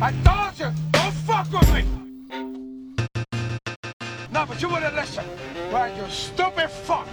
I told you, don't fuck with me. No, but you wouldn't listen. Right, you stupid fuck.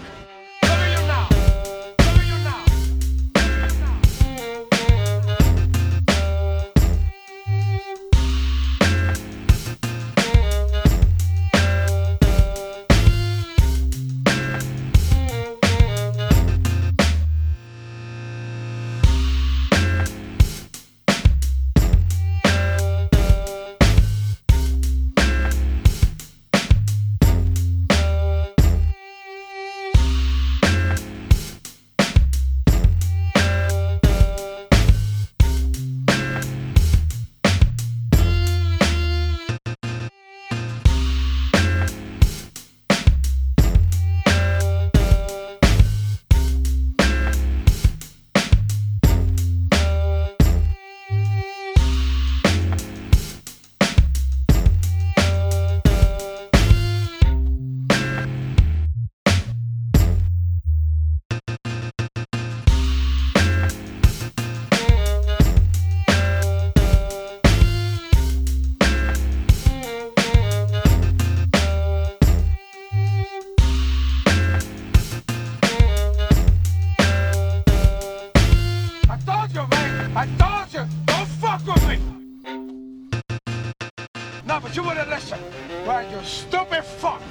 But you wouldn't listen. Right, you stupid fuck.